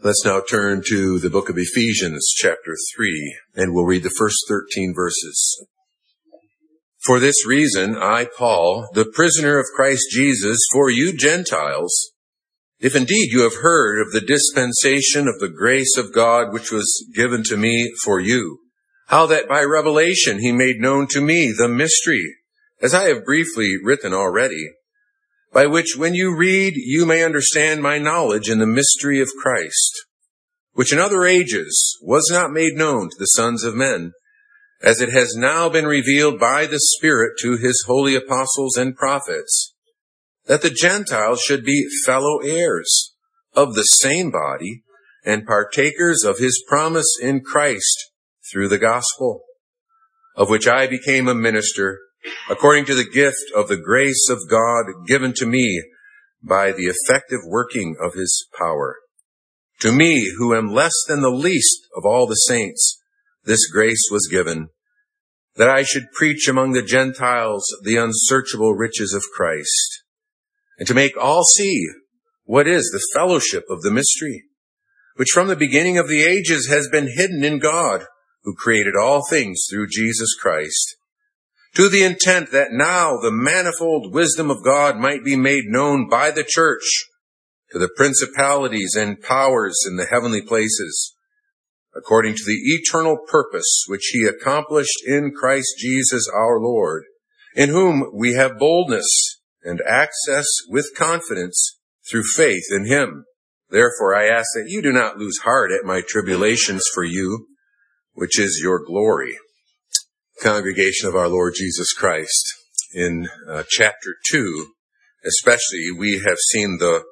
Let's now turn to the book of Ephesians, chapter 3, and we'll read the first 13 verses. For this reason, I, Paul, the prisoner of Christ Jesus, for you Gentiles, if indeed you have heard of the dispensation of the grace of God which was given to me for you, how that by revelation he made known to me the mystery, as I have briefly written already, by which when you read, you may understand my knowledge in the mystery of Christ, which in other ages was not made known to the sons of men, as it has now been revealed by the Spirit to his holy apostles and prophets, that the Gentiles should be fellow heirs of the same body and partakers of his promise in Christ through the gospel, of which I became a minister according to the gift of the grace of God given to me by the effective working of his power. To me, who am less than the least of all the saints, this grace was given, that I should preach among the Gentiles the unsearchable riches of Christ, and to make all see what is the fellowship of the mystery, which from the beginning of the ages has been hidden in God, who created all things through Jesus Christ to the intent that now the manifold wisdom of God might be made known by the church to the principalities and powers in the heavenly places, according to the eternal purpose which he accomplished in Christ Jesus our Lord, in whom we have boldness and access with confidence through faith in him. Therefore I ask that you do not lose heart at my tribulations for you, which is your glory congregation of our Lord Jesus Christ. In uh, chapter 2, especially, we have seen the,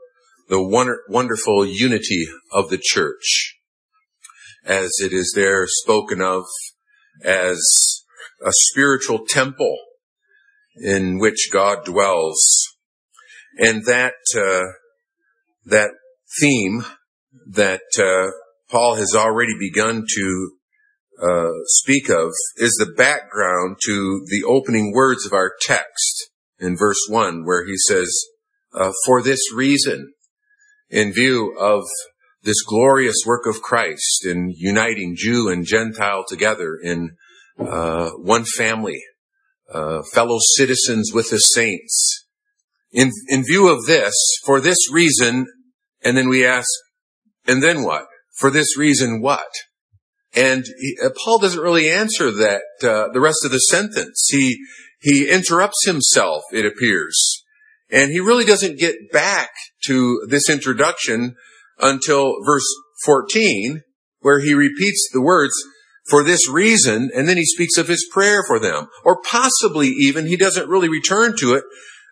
the wonder, wonderful unity of the church as it is there spoken of as a spiritual temple in which God dwells. And that, uh, that theme that uh, Paul has already begun to uh, speak of is the background to the opening words of our text in verse 1 where he says, uh, for this reason, in view of this glorious work of Christ in uniting Jew and Gentile together in uh, one family, uh, fellow citizens with the saints. In, in view of this, for this reason, and then we ask, and then what? For this reason, what? And he, uh, Paul doesn't really answer that, uh, the rest of the sentence. He, he interrupts himself, it appears. And he really doesn't get back to this introduction until verse 14, where he repeats the words, for this reason, and then he speaks of his prayer for them. Or possibly even he doesn't really return to it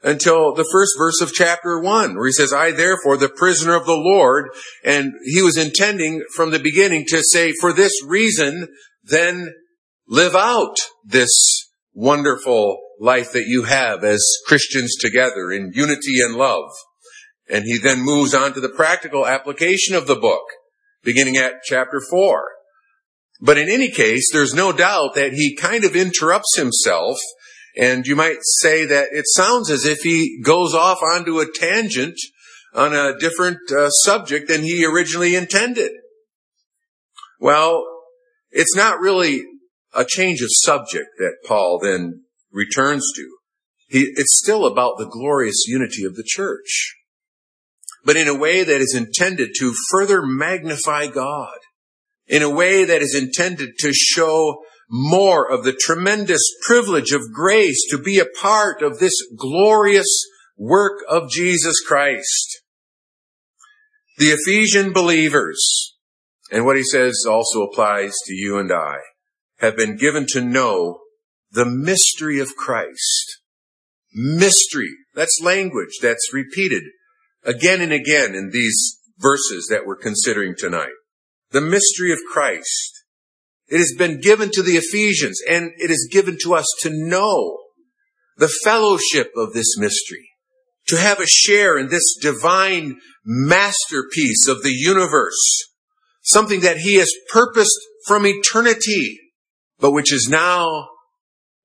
until the first verse of chapter one, where he says, I therefore, the prisoner of the Lord, and he was intending from the beginning to say, for this reason, then live out this wonderful life that you have as Christians together in unity and love. And he then moves on to the practical application of the book, beginning at chapter four. But in any case, there's no doubt that he kind of interrupts himself and you might say that it sounds as if he goes off onto a tangent on a different uh, subject than he originally intended. Well, it's not really a change of subject that Paul then returns to. He, it's still about the glorious unity of the church, but in a way that is intended to further magnify God, in a way that is intended to show more of the tremendous privilege of grace to be a part of this glorious work of Jesus Christ. The Ephesian believers, and what he says also applies to you and I, have been given to know the mystery of Christ. Mystery. That's language that's repeated again and again in these verses that we're considering tonight. The mystery of Christ. It has been given to the Ephesians and it is given to us to know the fellowship of this mystery, to have a share in this divine masterpiece of the universe, something that he has purposed from eternity, but which is now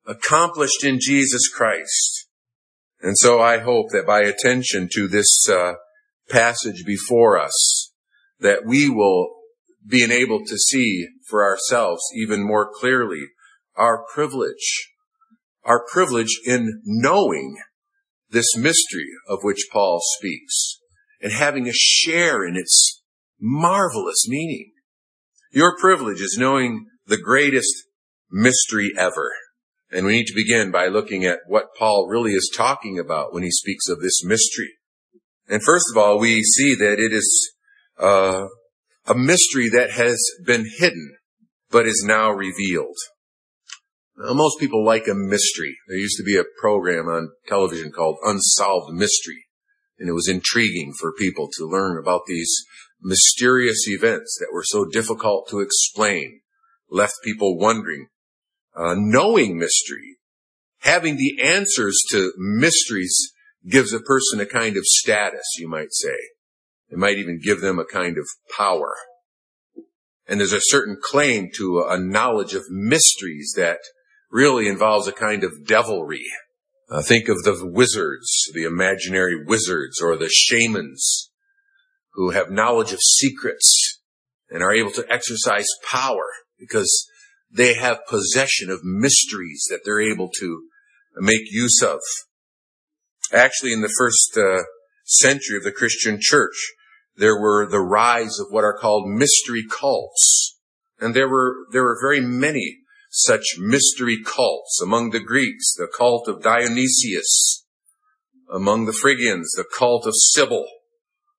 accomplished in Jesus Christ. And so I hope that by attention to this uh, passage before us, that we will be able to see for ourselves even more clearly our privilege, our privilege in knowing this mystery of which Paul speaks and having a share in its marvelous meaning. Your privilege is knowing the greatest mystery ever. And we need to begin by looking at what Paul really is talking about when he speaks of this mystery. And first of all, we see that it is uh, a mystery that has been hidden, but is now revealed. Now, most people like a mystery. There used to be a program on television called Unsolved Mystery, and it was intriguing for people to learn about these mysterious events that were so difficult to explain, left people wondering. Uh, knowing mystery, having the answers to mysteries gives a person a kind of status, you might say. It might even give them a kind of power. And there's a certain claim to a knowledge of mysteries that really involves a kind of devilry. Uh, think of the wizards, the imaginary wizards or the shamans who have knowledge of secrets and are able to exercise power because they have possession of mysteries that they're able to make use of. Actually, in the first uh, century of the Christian church, there were the rise of what are called mystery cults. And there were, there were very many such mystery cults among the Greeks, the cult of Dionysius, among the Phrygians, the cult of Cybele,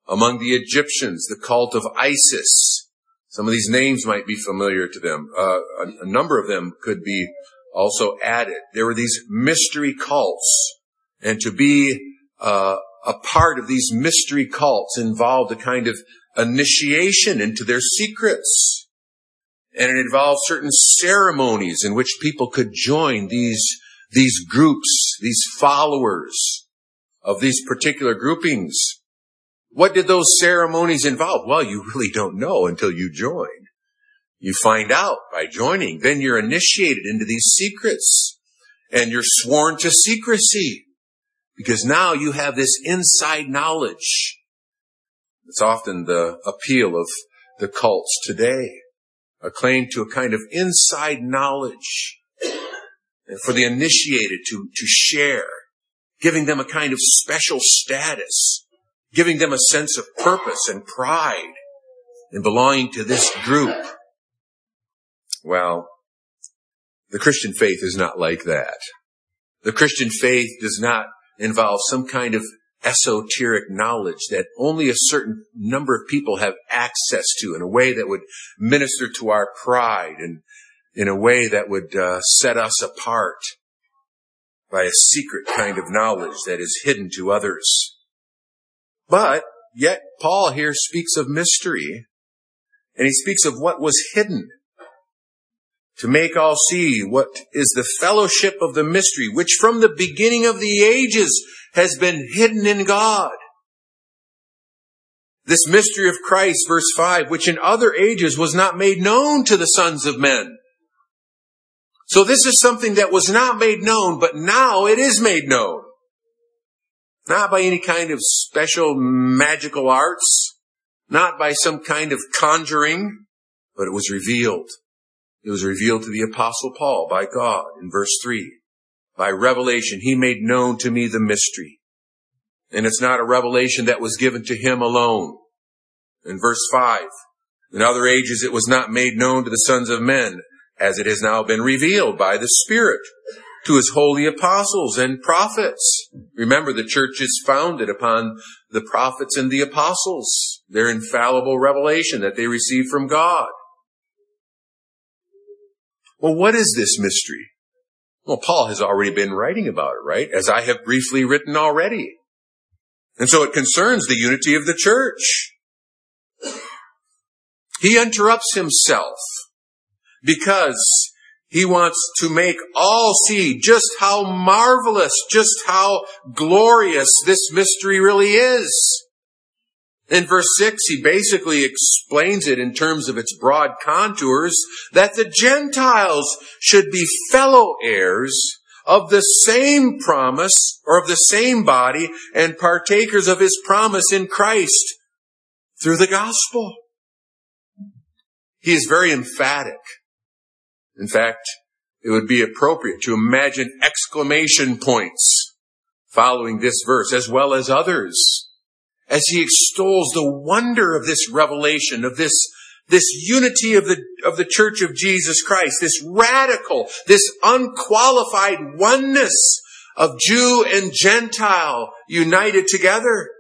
among the Egyptians, the cult of Isis. Some of these names might be familiar to them. Uh, a, a number of them could be also added. There were these mystery cults and to be uh, a part of these mystery cults involved a kind of initiation into their secrets. And it involved certain ceremonies in which people could join these, these groups, these followers of these particular groupings. What did those ceremonies involve? Well, you really don't know until you join. You find out by joining. Then you're initiated into these secrets and you're sworn to secrecy. Because now you have this inside knowledge. It's often the appeal of the cults today. A claim to a kind of inside knowledge and for the initiated to, to share, giving them a kind of special status, giving them a sense of purpose and pride in belonging to this group. Well, the Christian faith is not like that. The Christian faith does not involves some kind of esoteric knowledge that only a certain number of people have access to in a way that would minister to our pride and in a way that would uh, set us apart by a secret kind of knowledge that is hidden to others. But yet Paul here speaks of mystery and he speaks of what was hidden to make all see what is the fellowship of the mystery, which from the beginning of the ages has been hidden in God. This mystery of Christ, verse 5, which in other ages was not made known to the sons of men. So this is something that was not made known, but now it is made known. Not by any kind of special magical arts, not by some kind of conjuring, but it was revealed it was revealed to the apostle Paul by God in verse three. By revelation, he made known to me the mystery. And it's not a revelation that was given to him alone. In verse five, in other ages it was not made known to the sons of men, as it has now been revealed by the Spirit to his holy apostles and prophets. Remember, the church is founded upon the prophets and the apostles, their infallible revelation that they received from God. Well, what is this mystery? Well, Paul has already been writing about it, right? As I have briefly written already. And so it concerns the unity of the church. He interrupts himself because he wants to make all see just how marvelous, just how glorious this mystery really is. In verse 6, he basically explains it in terms of its broad contours that the Gentiles should be fellow heirs of the same promise or of the same body and partakers of his promise in Christ through the gospel. He is very emphatic. In fact, it would be appropriate to imagine exclamation points following this verse as well as others as he extols the wonder of this revelation, of this, this unity of the, of the church of Jesus Christ, this radical, this unqualified oneness of Jew and Gentile united together.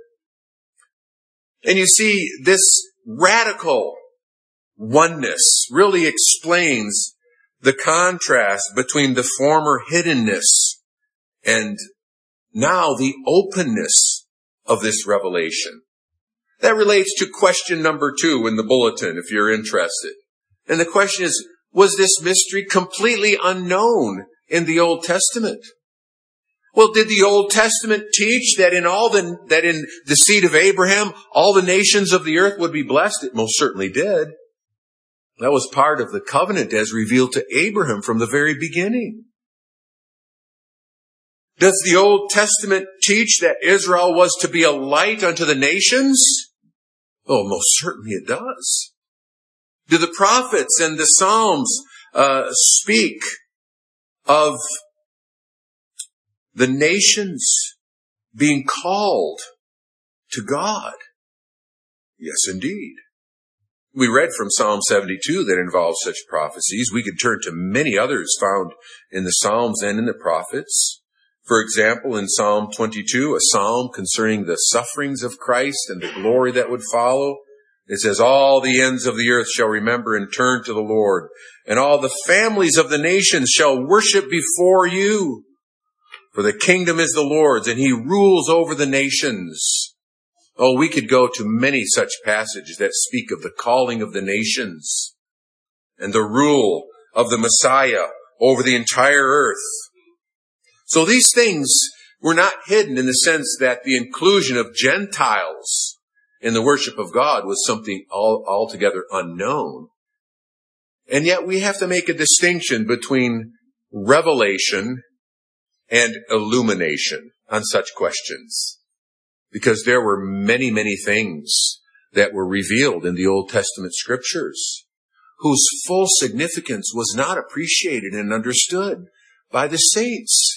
And you see, this radical oneness really explains the contrast between the former hiddenness and now the openness of this revelation. That relates to question number two in the bulletin, if you're interested. And the question is, was this mystery completely unknown in the Old Testament? Well, did the Old Testament teach that in all the, that in the seed of Abraham, all the nations of the earth would be blessed? It most certainly did. That was part of the covenant as revealed to Abraham from the very beginning. Does the Old Testament teach that Israel was to be a light unto the nations? Oh, most certainly it does. Do the prophets and the Psalms uh, speak of the nations being called to God? Yes, indeed. We read from Psalm 72 that involves such prophecies. We could turn to many others found in the Psalms and in the prophets. For example, in Psalm 22, a psalm concerning the sufferings of Christ and the glory that would follow, it says, all the ends of the earth shall remember and turn to the Lord, and all the families of the nations shall worship before you. For the kingdom is the Lord's, and he rules over the nations. Oh, we could go to many such passages that speak of the calling of the nations and the rule of the Messiah over the entire earth. So these things were not hidden in the sense that the inclusion of Gentiles in the worship of God was something all, altogether unknown. And yet we have to make a distinction between revelation and illumination on such questions. Because there were many, many things that were revealed in the Old Testament scriptures whose full significance was not appreciated and understood by the saints.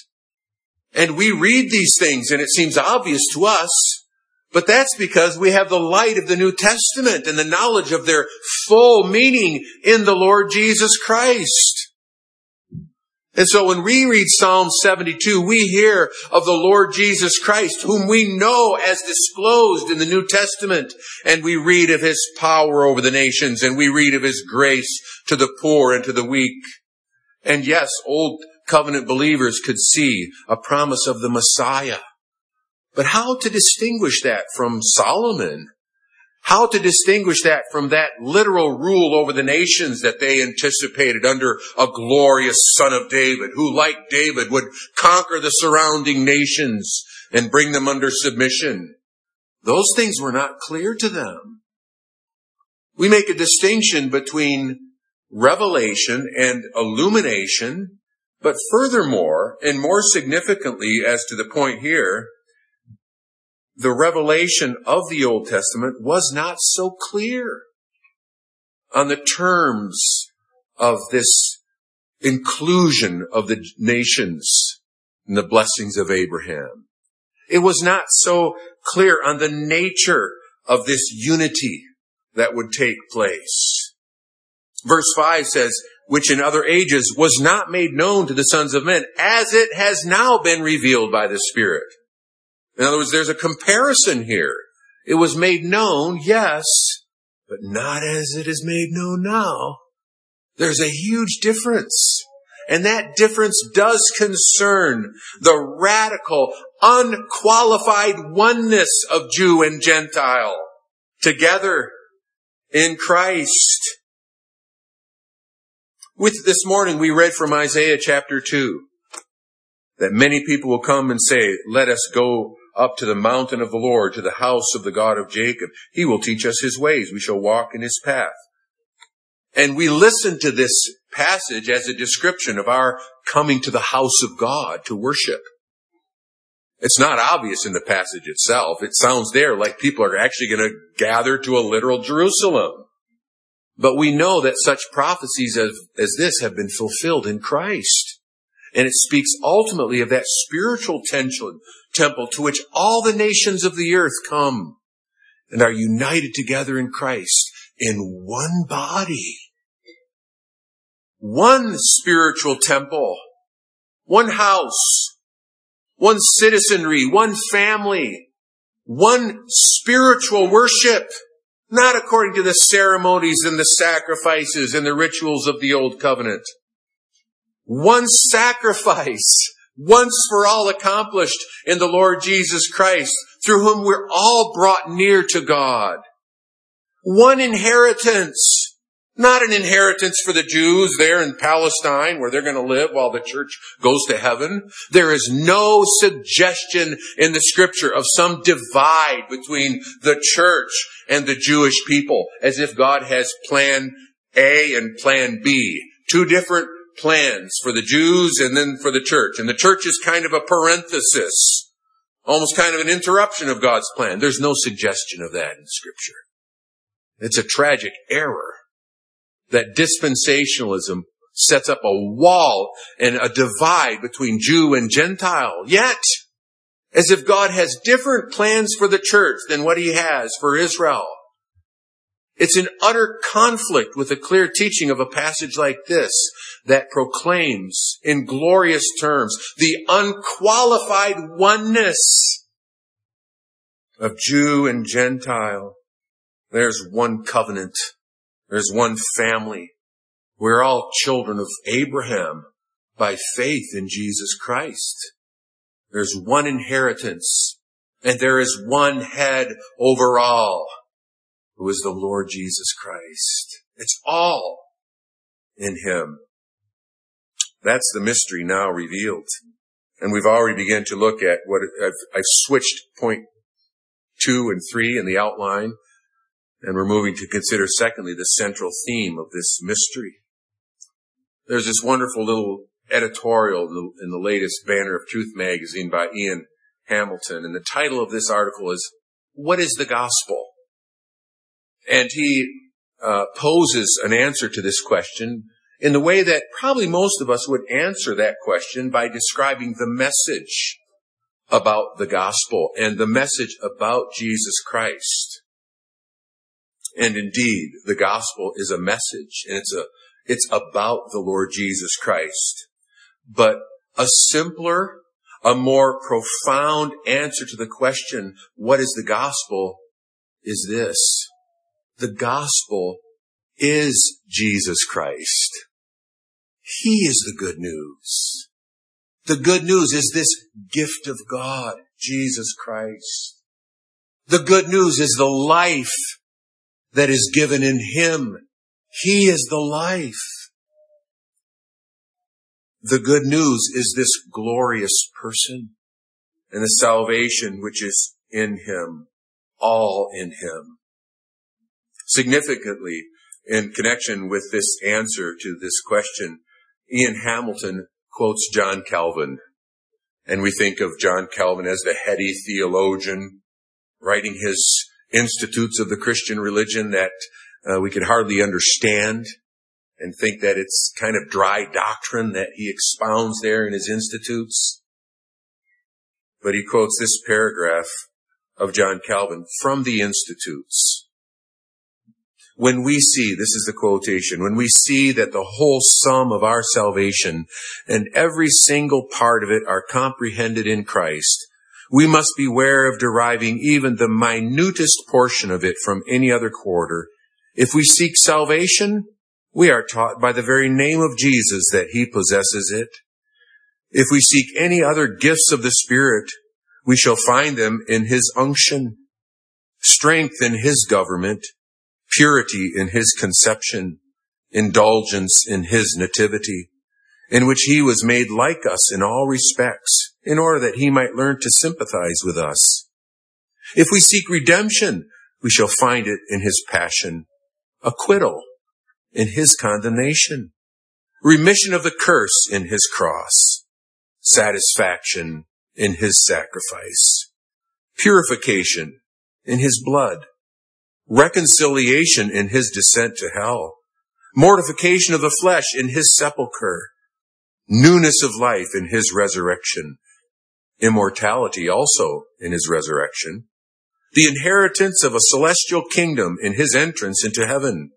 And we read these things and it seems obvious to us, but that's because we have the light of the New Testament and the knowledge of their full meaning in the Lord Jesus Christ. And so when we read Psalm 72, we hear of the Lord Jesus Christ, whom we know as disclosed in the New Testament, and we read of his power over the nations, and we read of his grace to the poor and to the weak. And yes, Old covenant believers could see a promise of the Messiah. But how to distinguish that from Solomon? How to distinguish that from that literal rule over the nations that they anticipated under a glorious son of David, who like David would conquer the surrounding nations and bring them under submission. Those things were not clear to them. We make a distinction between revelation and illumination but furthermore, and more significantly as to the point here, the revelation of the Old Testament was not so clear on the terms of this inclusion of the nations and the blessings of Abraham. It was not so clear on the nature of this unity that would take place. Verse 5 says, which in other ages was not made known to the sons of men, as it has now been revealed by the Spirit. In other words, there's a comparison here. It was made known, yes, but not as it is made known now. There's a huge difference. And that difference does concern the radical, unqualified oneness of Jew and Gentile together in Christ. With this morning, we read from Isaiah chapter 2 that many people will come and say, let us go up to the mountain of the Lord, to the house of the God of Jacob. He will teach us his ways. We shall walk in his path. And we listen to this passage as a description of our coming to the house of God to worship. It's not obvious in the passage itself. It sounds there like people are actually going to gather to a literal Jerusalem. But we know that such prophecies as, this have been fulfilled in Christ. And it speaks ultimately of that spiritual tension, temple to which all the nations of the earth come and are united together in Christ in one body. One spiritual temple, one house, one citizenry, one family, one spiritual worship, not according to the ceremonies and the sacrifices and the rituals of the old covenant. One sacrifice, once for all accomplished in the Lord Jesus Christ, through whom we're all brought near to God. One inheritance, not an inheritance for the Jews there in Palestine where they're going to live while the church goes to heaven. There is no suggestion in the scripture of some divide between the church and the Jewish people as if God has plan A and plan B. Two different plans for the Jews and then for the church. And the church is kind of a parenthesis, almost kind of an interruption of God's plan. There's no suggestion of that in scripture. It's a tragic error that dispensationalism sets up a wall and a divide between Jew and Gentile. Yet, as if God has different plans for the church than what he has for Israel. It's an utter conflict with the clear teaching of a passage like this that proclaims in glorious terms the unqualified oneness of Jew and Gentile. There's one covenant there's one family. We're all children of Abraham by faith in Jesus Christ. There's one inheritance and there is one head over all who is the Lord Jesus Christ. It's all in him. That's the mystery now revealed. And we've already begun to look at what I've, I've switched point two and three in the outline and we're moving to consider secondly the central theme of this mystery. There's this wonderful little editorial in the, latest Banner of Truth magazine by Ian Hamilton. And the title of this article is, What is the Gospel? And he uh, poses an answer to this question in the way that probably most of us would answer that question by describing the message about the gospel and the message about Jesus Christ. And indeed, the gospel is a message and it's a, it's about the Lord Jesus Christ. But a simpler, a more profound answer to the question, what is the gospel, is this. The gospel is Jesus Christ. He is the good news. The good news is this gift of God, Jesus Christ. The good news is the life that is given in Him. He is the life. The good news is this glorious person and the salvation which is in Him, all in Him. Significantly, in connection with this answer to this question, Ian Hamilton quotes John Calvin. And we think of John Calvin as the heady theologian writing his institutes of the Christian religion that uh, we could hardly understand and think that it's kind of dry doctrine that he expounds there in his institutes. But he quotes this paragraph of John Calvin from the institutes. When we see, this is the quotation, when we see that the whole sum of our salvation and every single part of it are comprehended in Christ, we must beware of deriving even the minutest portion of it from any other quarter. If we seek salvation, we are taught by the very name of Jesus that he possesses it. If we seek any other gifts of the Spirit, we shall find them in his unction, strength in his government, purity in his conception, indulgence in his nativity, in which he was made like us in all respects in order that he might learn to sympathize with us. If we seek redemption, we shall find it in his passion, acquittal in his condemnation, remission of the curse in his cross, satisfaction in his sacrifice, purification in his blood, reconciliation in his descent to hell, mortification of the flesh in his sepulchre, newness of life in his resurrection, immortality also in his resurrection, the inheritance of a celestial kingdom in his entrance into heaven,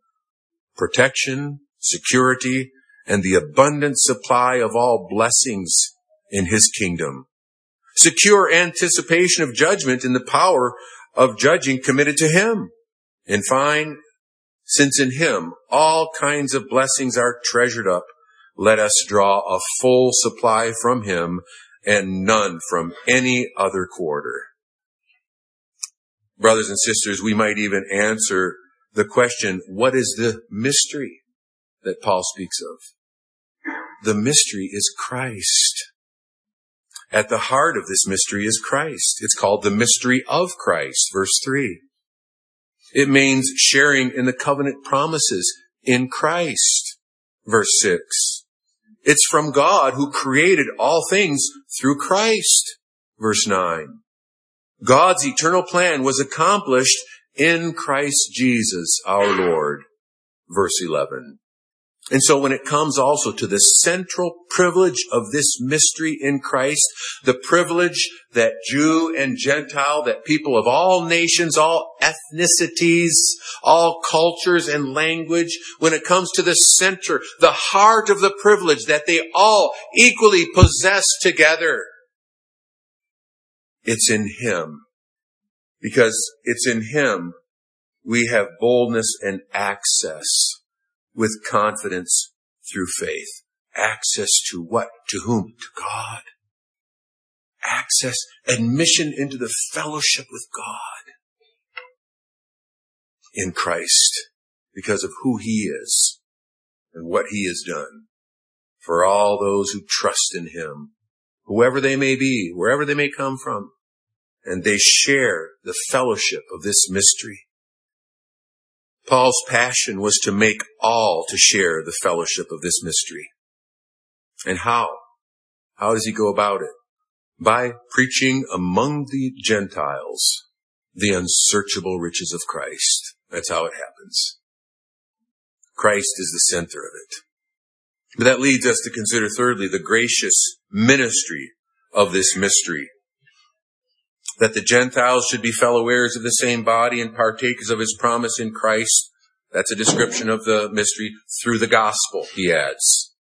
protection, security, and the abundant supply of all blessings in his kingdom. Secure anticipation of judgment in the power of judging committed to him. In fine, since in him all kinds of blessings are treasured up, let us draw a full supply from him and none from any other quarter. Brothers and sisters, we might even answer the question, what is the mystery that Paul speaks of? The mystery is Christ. At the heart of this mystery is Christ. It's called the mystery of Christ, verse 3. It means sharing in the covenant promises in Christ, verse 6. It's from God who created all things through Christ, verse 9. God's eternal plan was accomplished in Christ Jesus our Lord, verse 11. And so when it comes also to the central privilege of this mystery in Christ, the privilege that Jew and Gentile, that people of all nations, all ethnicities, all cultures and language, when it comes to the center, the heart of the privilege that they all equally possess together, it's in Him. Because it's in Him we have boldness and access with confidence through faith. Access to what? To whom? To God. Access, admission into the fellowship with God in Christ because of who He is and what He has done for all those who trust in Him, whoever they may be, wherever they may come from, and they share the fellowship of this mystery. Paul's passion was to make all to share the fellowship of this mystery. And how? How does he go about it? By preaching among the Gentiles the unsearchable riches of Christ. That's how it happens. Christ is the center of it. But that leads us to consider thirdly the gracious ministry of this mystery. That the Gentiles should be fellow heirs of the same body and partakers of his promise in Christ. That's a description of the mystery through the gospel, he adds.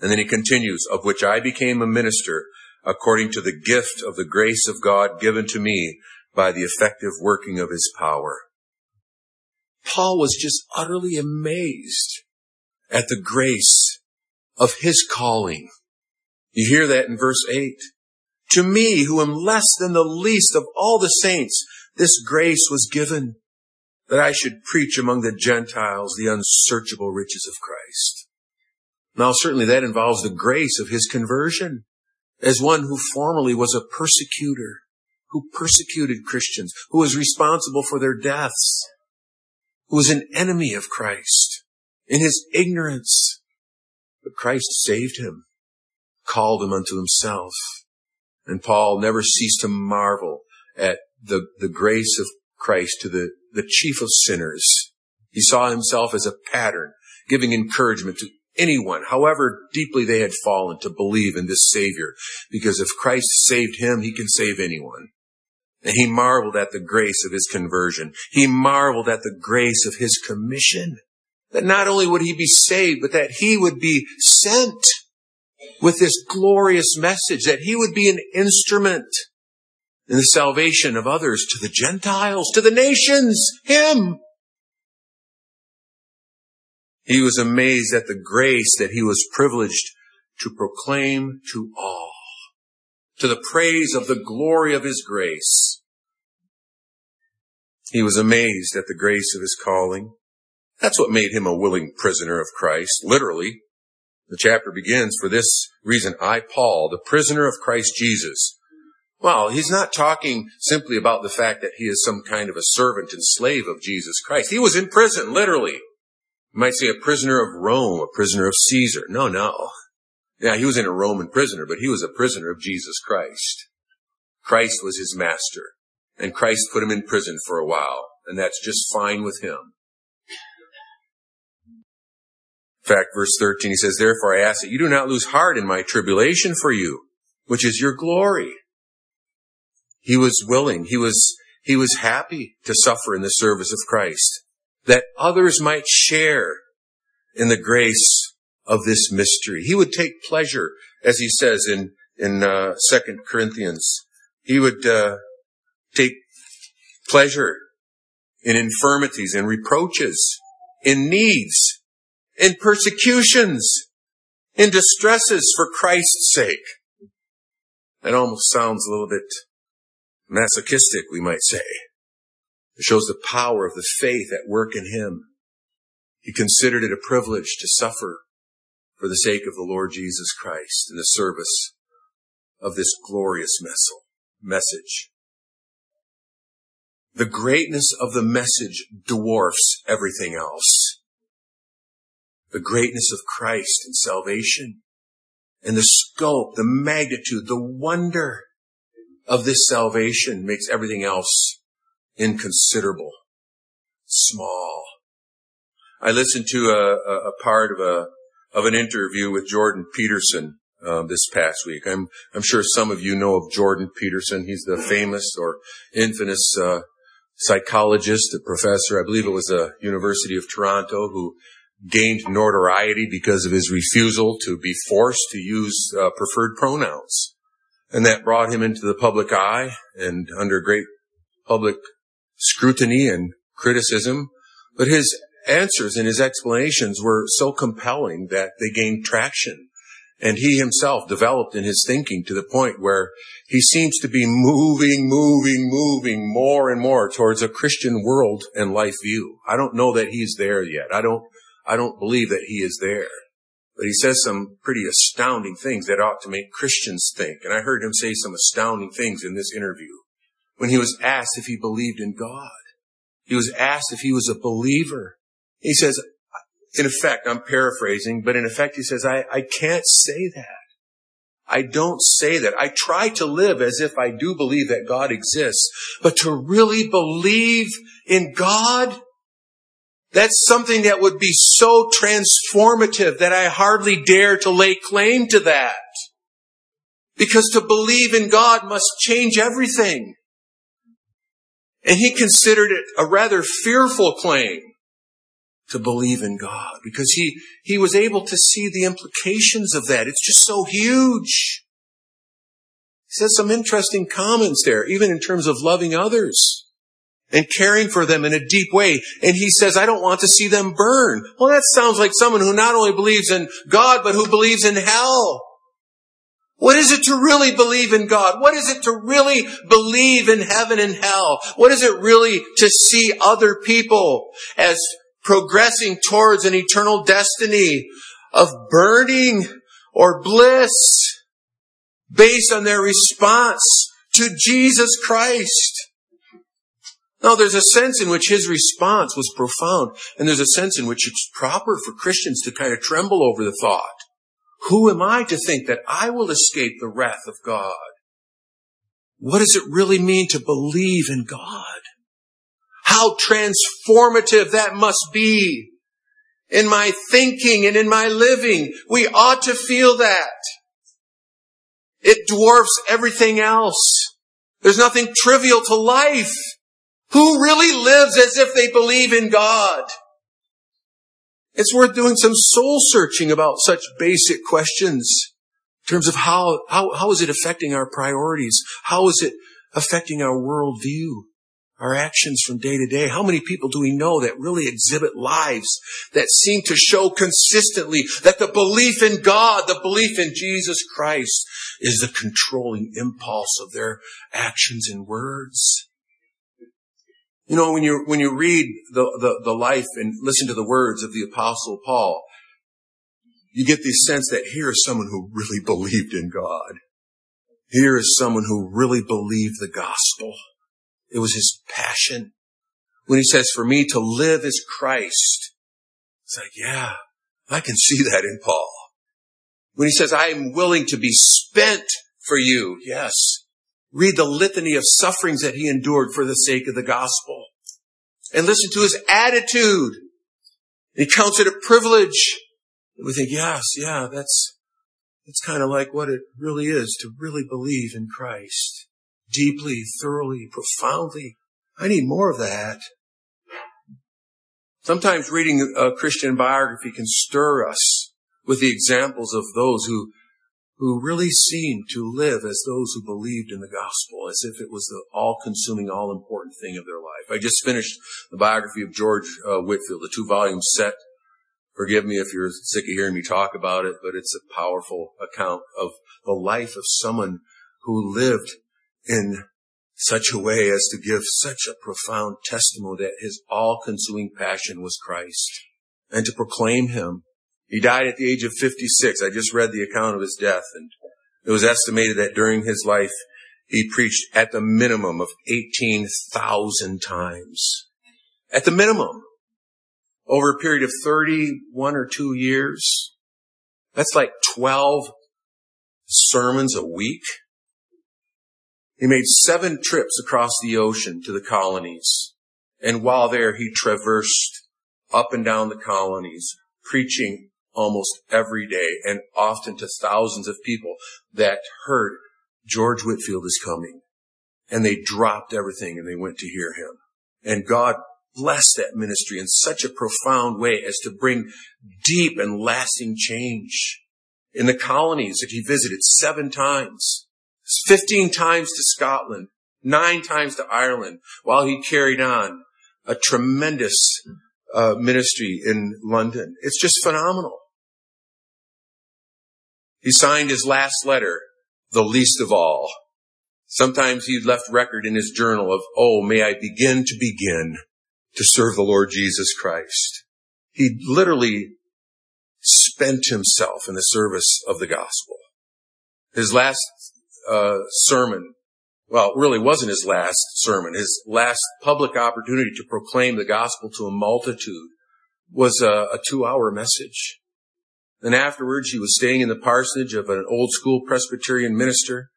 And then he continues, of which I became a minister according to the gift of the grace of God given to me by the effective working of his power. Paul was just utterly amazed at the grace of his calling. You hear that in verse 8. To me, who am less than the least of all the saints, this grace was given that I should preach among the Gentiles the unsearchable riches of Christ. Now, certainly that involves the grace of his conversion as one who formerly was a persecutor, who persecuted Christians, who was responsible for their deaths, who was an enemy of Christ in his ignorance. But Christ saved him, called him unto himself. And Paul never ceased to marvel at the, the grace of Christ to the, the chief of sinners. He saw himself as a pattern, giving encouragement to anyone, however deeply they had fallen, to believe in this Savior. Because if Christ saved him, he can save anyone. And he marveled at the grace of his conversion. He marveled at the grace of his commission. That not only would he be saved, but that he would be sent with this glorious message, that he would be an instrument in the salvation of others to the Gentiles, to the nations, him. He was amazed at the grace that he was privileged to proclaim to all, to the praise of the glory of his grace. He was amazed at the grace of his calling. That's what made him a willing prisoner of Christ, literally. The chapter begins, for this reason, I, Paul, the prisoner of Christ Jesus, well, he's not talking simply about the fact that he is some kind of a servant and slave of Jesus Christ. He was in prison, literally. You might say a prisoner of Rome, a prisoner of Caesar. No, no. Yeah, he was in a Roman prisoner, but he was a prisoner of Jesus Christ. Christ was his master, and Christ put him in prison for a while. and that's just fine with him. Fact, verse 13, he says, Therefore I ask that you do not lose heart in my tribulation for you, which is your glory. He was willing, he was, he was happy to suffer in the service of Christ, that others might share in the grace of this mystery. He would take pleasure, as he says in, in, uh, 2 Corinthians. He would, uh, take pleasure in infirmities and reproaches, in needs, in persecutions, in distresses for Christ's sake. That almost sounds a little bit masochistic, we might say. It shows the power of the faith at work in him. He considered it a privilege to suffer for the sake of the Lord Jesus Christ in the service of this glorious message. The greatness of the message dwarfs everything else. The greatness of Christ and salvation and the scope, the magnitude, the wonder of this salvation makes everything else inconsiderable, small. I listened to a, a part of a of an interview with Jordan Peterson uh, this past week. I'm I'm sure some of you know of Jordan Peterson. He's the famous or infamous uh, psychologist, a professor. I believe it was the University of Toronto who gained notoriety because of his refusal to be forced to use uh, preferred pronouns. And that brought him into the public eye and under great public scrutiny and criticism. But his answers and his explanations were so compelling that they gained traction. And he himself developed in his thinking to the point where he seems to be moving, moving, moving more and more towards a Christian world and life view. I don't know that he's there yet. I don't, I don't believe that he is there. But he says some pretty astounding things that ought to make Christians think. And I heard him say some astounding things in this interview when he was asked if he believed in God. He was asked if he was a believer. He says, in effect, I'm paraphrasing, but in effect, he says, I, I can't say that. I don't say that. I try to live as if I do believe that God exists, but to really believe in God, that's something that would be so transformative that I hardly dare to lay claim to that. Because to believe in God must change everything. And he considered it a rather fearful claim to believe in God because he, he was able to see the implications of that. It's just so huge. He says some interesting comments there, even in terms of loving others and caring for them in a deep way. And he says, I don't want to see them burn. Well, that sounds like someone who not only believes in God, but who believes in hell. What is it to really believe in God? What is it to really believe in heaven and hell? What is it really to see other people as progressing towards an eternal destiny of burning or bliss based on their response to Jesus Christ. Now, there's a sense in which his response was profound, and there's a sense in which it's proper for Christians to kind of tremble over the thought. Who am I to think that I will escape the wrath of God? What does it really mean to believe in God? How transformative that must be in my thinking and in my living. We ought to feel that. It dwarfs everything else. There's nothing trivial to life. Who really lives as if they believe in God? It's worth doing some soul searching about such basic questions in terms of how, how, how is it affecting our priorities? How is it affecting our worldview? our actions from day to day. How many people do we know that really exhibit lives that seem to show consistently that the belief in God, the belief in Jesus Christ is the controlling impulse of their actions and words? You know, when you, when you read the, the, the life and listen to the words of the apostle Paul, you get the sense that here is someone who really believed in God. Here is someone who really believed the gospel. It was his passion. When he says, for me to live is Christ, it's like, yeah, I can see that in Paul. When he says, I am willing to be spent for you, yes. Read the litany of sufferings that he endured for the sake of the gospel. and listen to his attitude. He counts it a privilege. And we think, yes, yeah, that's, that's kind of like what it really is to really believe in Christ. Deeply, thoroughly, profoundly. I need more of that. Sometimes reading a Christian biography can stir us with the examples of those who who really seemed to live as those who believed in the gospel, as if it was the all-consuming, all-important thing of their life. I just finished the biography of George uh, Whitefield, the two-volume set. Forgive me if you're sick of hearing me talk about it, but it's a powerful account of the life of someone who lived in such a way as to give such a profound testimony that his all-consuming passion was Christ and to proclaim him he died at the age of 56. I just read the account of his death and it was estimated that during his life he preached at the minimum of 18,000 times. At the minimum. Over a period of 31 or 2 years. That's like 12 sermons a week. He made seven trips across the ocean to the colonies. And while there, he traversed up and down the colonies, preaching almost every day and often to thousands of people that heard George Whitefield is coming. And they dropped everything and they went to hear him. And God blessed that ministry in such a profound way as to bring deep and lasting change. In the colonies that he visited seven times, 15 times to Scotland, nine times to Ireland, while he carried on a tremendous uh, ministry in London. It's just phenomenal. He signed his last letter, the least of all. Sometimes he left record in his journal of, oh, may I begin to begin to serve the Lord Jesus Christ. He literally spent himself in the service of the gospel. His last uh, sermon, well, really wasn't his last sermon. His last public opportunity to proclaim the gospel to a multitude was a, a two-hour message. Then afterwards, he was staying in the parsonage of an old school Presbyterian minister.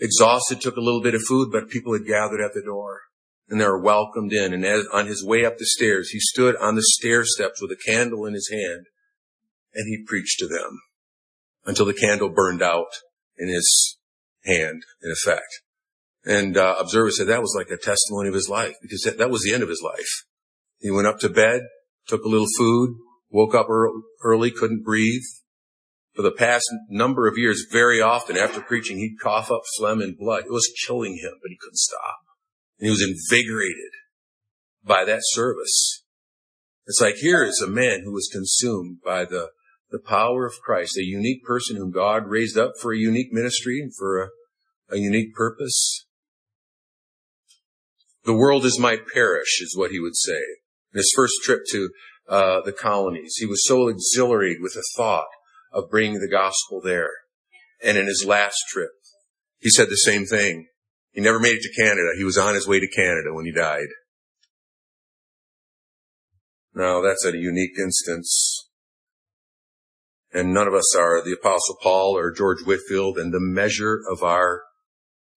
Exhausted, took a little bit of food, but people had gathered at the door and they were welcomed in. And as, on his way up the stairs, he stood on the stair steps with a candle in his hand and he preached to them until the candle burned out in his hand, in effect. And uh, observers said that was like a testimony of his life because that, that was the end of his life. He went up to bed, took a little food, woke up early, couldn't breathe. For the past number of years, very often after preaching, he'd cough up phlegm and blood. It was killing him, but he couldn't stop. And he was invigorated by that service. It's like here is a man who was consumed by the, the power of Christ, a unique person whom God raised up for a unique ministry and for a, a unique purpose. The world is my parish, is what he would say. In his first trip to uh, the colonies. He was so exhilarated with the thought of bringing the gospel there. And in his last trip, he said the same thing. He never made it to Canada. He was on his way to Canada when he died. Now that's a unique instance. And none of us are the apostle Paul or George Whitefield and the measure of our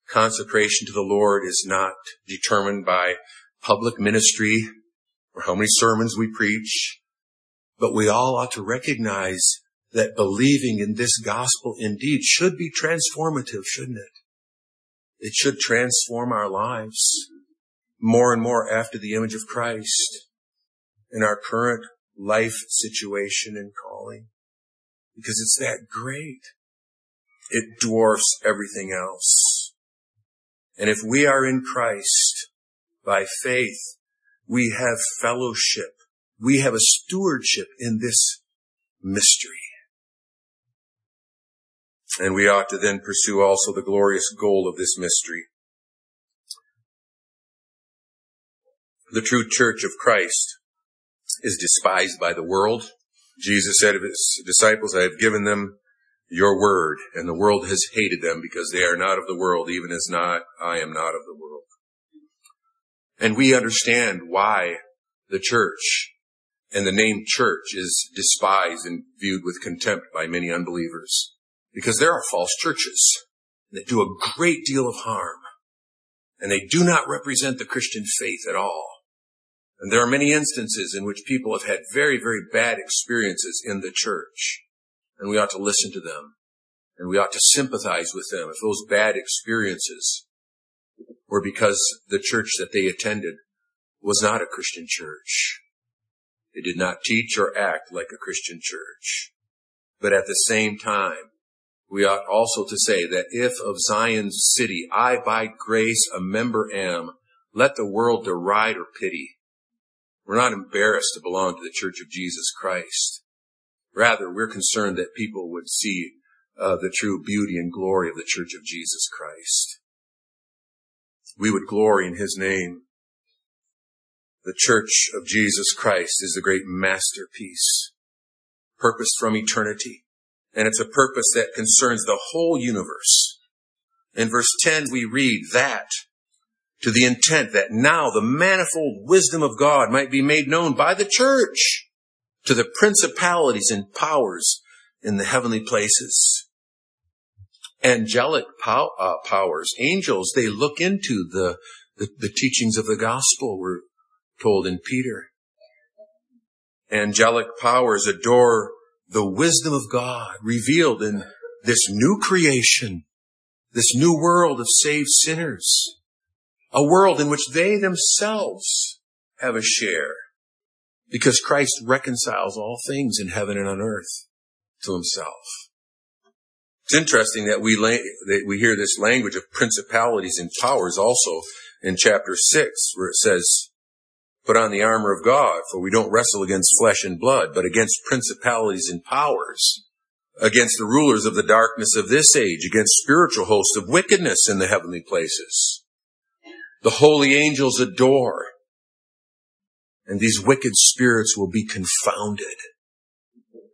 consecration to the Lord is not determined by public ministry or how many sermons we preach, but we all ought to recognize that believing in this gospel indeed should be transformative, shouldn't it? It should transform our lives more and more after the image of Christ in our current life situation and calling because it's that great. It dwarfs everything else. And if we are in Christ by faith, we have fellowship. We have a stewardship in this mystery. And we ought to then pursue also the glorious goal of this mystery. The true church of Christ is despised by the world. Jesus said of his disciples, I have given them your word, and the world has hated them because they are not of the world, even as not I am not of the world. And we understand why the church and the name church is despised and viewed with contempt by many unbelievers. Because there are false churches that do a great deal of harm. And they do not represent the Christian faith at all. And there are many instances in which people have had very, very bad experiences in the church. And we ought to listen to them. And we ought to sympathize with them if those bad experiences were because the church that they attended was not a Christian church. They did not teach or act like a Christian church. But at the same time, we ought also to say that if of Zion's city I by grace a member am, let the world deride or pity. We're not embarrassed to belong to the Church of Jesus Christ. Rather, we're concerned that people would see uh, the true beauty and glory of the Church of Jesus Christ. We would glory in His name. The Church of Jesus Christ is the great masterpiece, purposed from eternity, and it's a purpose that concerns the whole universe. In verse 10, we read that to the intent that now the manifold wisdom of God might be made known by the church to the principalities and powers in the heavenly places. Angelic pow- uh, powers, angels, they look into the, the, the teachings of the gospel, we're told in Peter. Angelic powers adore the wisdom of God revealed in this new creation, this new world of saved sinners a world in which they themselves have a share because Christ reconciles all things in heaven and on earth to himself. It's interesting that we, that we hear this language of principalities and powers also in chapter 6 where it says, put on the armor of God for we don't wrestle against flesh and blood but against principalities and powers against the rulers of the darkness of this age against spiritual hosts of wickedness in the heavenly places the holy angels adore. And these wicked spirits will be confounded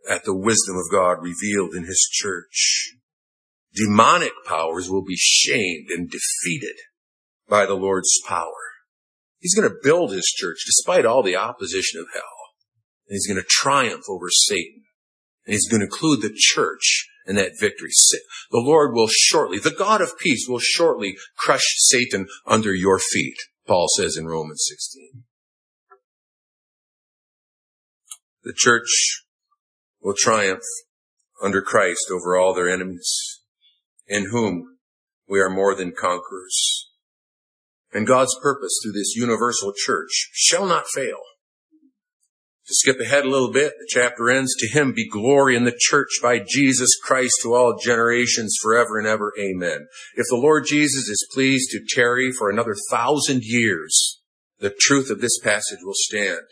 at the wisdom of God revealed in his church. Demonic powers will be shamed and defeated by the Lord's power. He's going to build his church despite all the opposition of hell. And he's going to triumph over Satan. And he's going to include the church in that victory. The Lord will shortly, the God of peace will shortly crush Satan under your feet, Paul says in Romans 16. The church will triumph under Christ over all their enemies, in whom we are more than conquerors. And God's purpose through this universal church shall not fail. To skip ahead a little bit, the chapter ends, to him be glory in the church by Jesus Christ to all generations forever and ever. Amen. If the Lord Jesus is pleased to tarry for another thousand years, the truth of this passage will stand.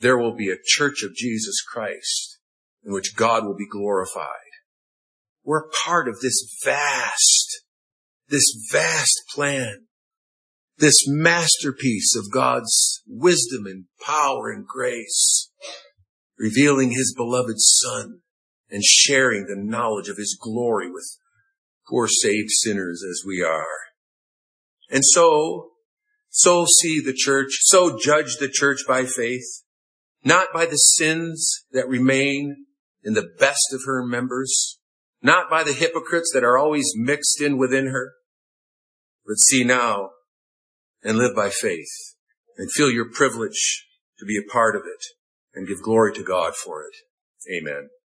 There will be a church of Jesus Christ in which God will be glorified. We're part of this vast, this vast plan this masterpiece of God's wisdom and power and grace, revealing his beloved son and sharing the knowledge of his glory with poor saved sinners as we are. And so, so see the church, so judge the church by faith, not by the sins that remain in the best of her members, not by the hypocrites that are always mixed in within her, but see now and live by faith and feel your privilege to be a part of it and give glory to God for it. Amen.